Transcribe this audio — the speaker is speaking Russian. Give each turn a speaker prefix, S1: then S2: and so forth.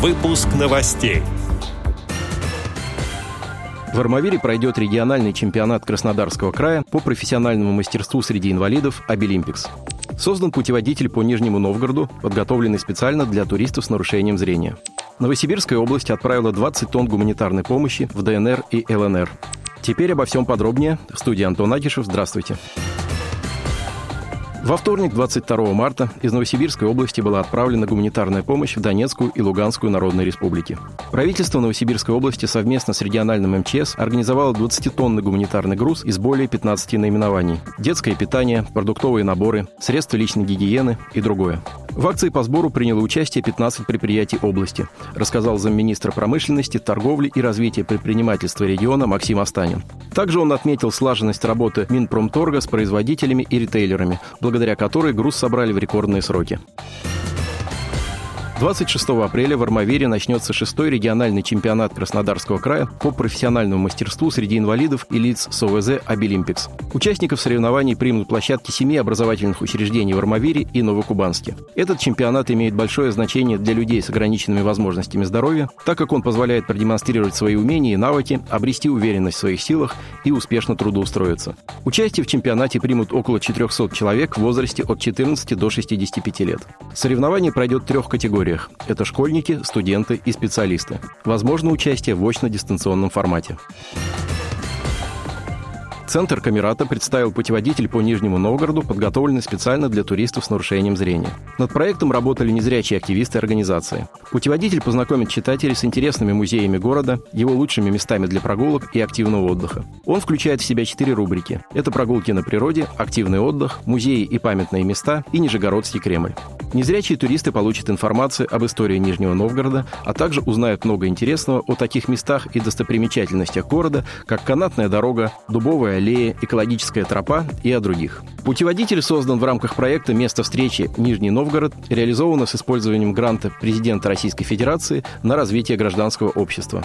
S1: Выпуск новостей.
S2: В Армавире пройдет региональный чемпионат Краснодарского края по профессиональному мастерству среди инвалидов «Обилимпикс». Создан путеводитель по Нижнему Новгороду, подготовленный специально для туристов с нарушением зрения. Новосибирская область отправила 20 тонн гуманитарной помощи в ДНР и ЛНР. Теперь обо всем подробнее. В студии Антон Агишев. Здравствуйте. Во вторник, 22 марта, из Новосибирской области была отправлена гуманитарная помощь в Донецкую и Луганскую народные республики. Правительство Новосибирской области совместно с региональным МЧС организовало 20-тонный гуманитарный груз из более 15 наименований. Детское питание, продуктовые наборы, средства личной гигиены и другое. В акции по сбору приняло участие 15 предприятий области, рассказал замминистра промышленности, торговли и развития предпринимательства региона Максим Астанин. Также он отметил слаженность работы Минпромторга с производителями и ритейлерами, благодаря которой груз собрали в рекордные сроки. 26 апреля в Армавире начнется шестой региональный чемпионат Краснодарского края по профессиональному мастерству среди инвалидов и лиц с ОВЗ «Обилимпикс». Участников соревнований примут площадки семи образовательных учреждений в Армавире и Новокубанске. Этот чемпионат имеет большое значение для людей с ограниченными возможностями здоровья, так как он позволяет продемонстрировать свои умения и навыки, обрести уверенность в своих силах и успешно трудоустроиться. Участие в чемпионате примут около 400 человек в возрасте от 14 до 65 лет. Соревнование пройдет трех категориях категориях. Это школьники, студенты и специалисты. Возможно участие в очно-дистанционном формате. Центр Камерата представил путеводитель по Нижнему Новгороду, подготовленный специально для туристов с нарушением зрения. Над проектом работали незрячие активисты организации. Путеводитель познакомит читателей с интересными музеями города, его лучшими местами для прогулок и активного отдыха. Он включает в себя четыре рубрики. Это прогулки на природе, активный отдых, музеи и памятные места и Нижегородский Кремль. Незрячие туристы получат информацию об истории Нижнего Новгорода, а также узнают много интересного о таких местах и достопримечательностях города, как канатная дорога, дубовая аллея, экологическая тропа и о других. Путеводитель создан в рамках проекта «Место встречи Нижний Новгород», реализовано с использованием гранта президента Российской Федерации на развитие гражданского общества.